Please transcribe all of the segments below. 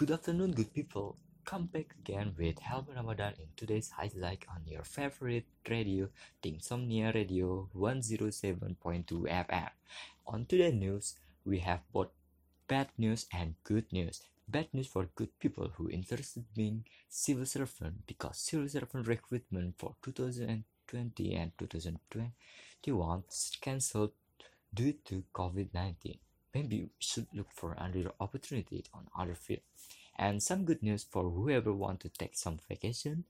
Good afternoon, good people. Come back again with Helmi Ramadan in today's highlight on your favorite radio, Insomnia Radio 107.2 FM. On today's news, we have both bad news and good news. Bad news for good people who interested being civil servant because civil servant recruitment for 2020 and 2021 cancelled due to COVID-19 maybe we should look for another opportunity on other field. And some good news for whoever want to take some vacation,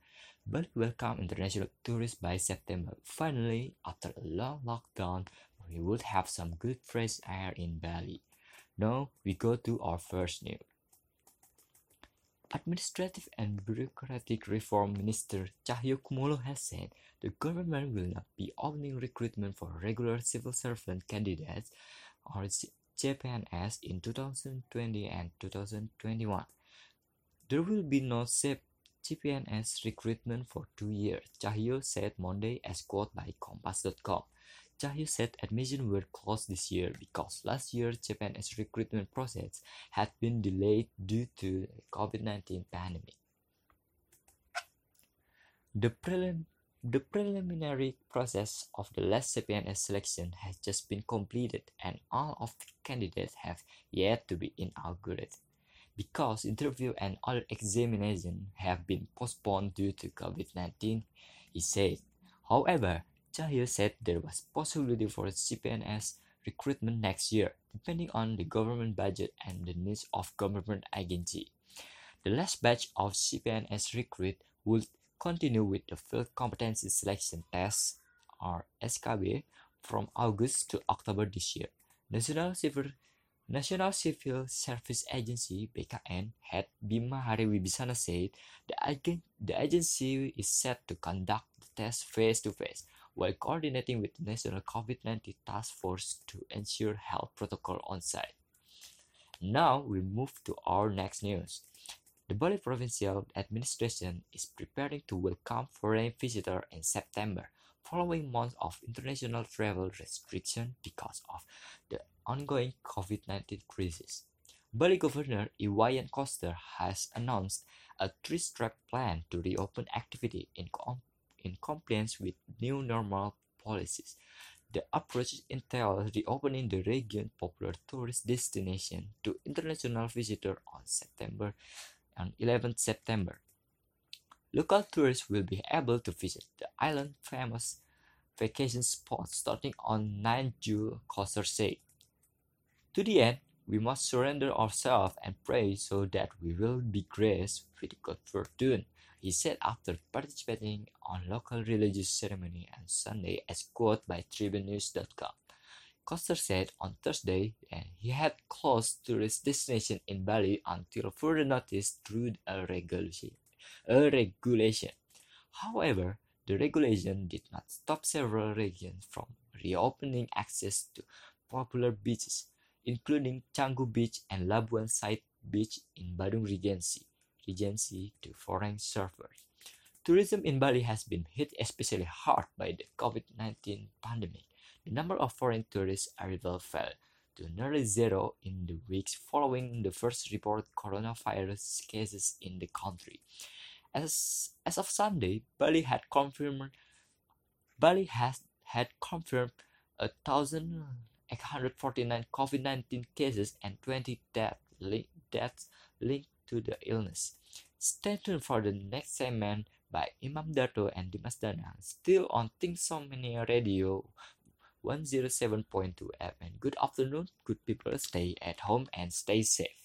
but welcome international tourists by September. Finally, after a long lockdown, we would have some good fresh air in Bali. Now we go to our first news. Administrative and Bureaucratic Reform Minister Tjahjo Kumolo has said the government will not be opening recruitment for regular civil servant candidates or CPNS in 2020 and 2021. There will be no CPNS recruitment for two years, Tjahjo said Monday as quoted by Kompas.com. Tjahjo said admission were closed this year because last year's CPNS recruitment process had been delayed due to the COVID-19 pandemic. The prelim the preliminary process of the last CPNS selection has just been completed and all of the candidates have yet to be inaugurated. Because interview and other examinations have been postponed due to COVID-19, he said. However, Tjahjo said there was possibility for CPNS recruitment next year, depending on the government budget and the needs of government agency. The last batch of CPNS recruit would continue with the Field Competency Selection Test or SKB from August to October this year. National Civil National Civil Service Agency (BKN) head Bima Haria Wibisana said the, the agency is set to conduct the test face to face while coordinating with the National COVID-19 Task Force to ensure health protocol on site. Now we move to our next news. The Bali Provincial Administration is preparing to welcome foreign visitors in September, following months of international travel restrictions because of the ongoing COVID-19 crisis. Bali Governor I Wayan Koster has announced a three-step plan to reopen activity in, com- in compliance with new normal policies. The approach entails reopening the region's popular tourist destination to international visitors on September on 11th September. Local tourists will be able to visit the island's famous vacation spots starting on 9 June, Koster said. To the end, we must surrender ourselves and pray so that we will be graced with good fortune, he said after participating on local religious ceremony on Sunday as quoted by tribunnews.com. Koster said on Thursday that he had closed tourist destination in Bali until further notice through a regulation. A regulation. However, the regulation did not stop several regions from reopening access to popular beaches, including Canggu Beach and Labuan Sait Beach in Badung Regency, Regency to foreign surfers. Tourism in Bali has been hit especially hard by the COVID-19 pandemic the number of foreign tourist arrivals fell to nearly zero in the weeks following the first reported coronavirus cases in the country. As, as of Sunday, Bali had confirmed Bali has had confirmed a thousand eight hundred forty nine COVID nineteen cases and twenty death li- deaths linked to the illness. Stay tuned for the next segment by Imam Darto and Dimas Danang, still on Insomnia Radio 107.2 FM. Good afternoon, good people. Stay at home and stay safe.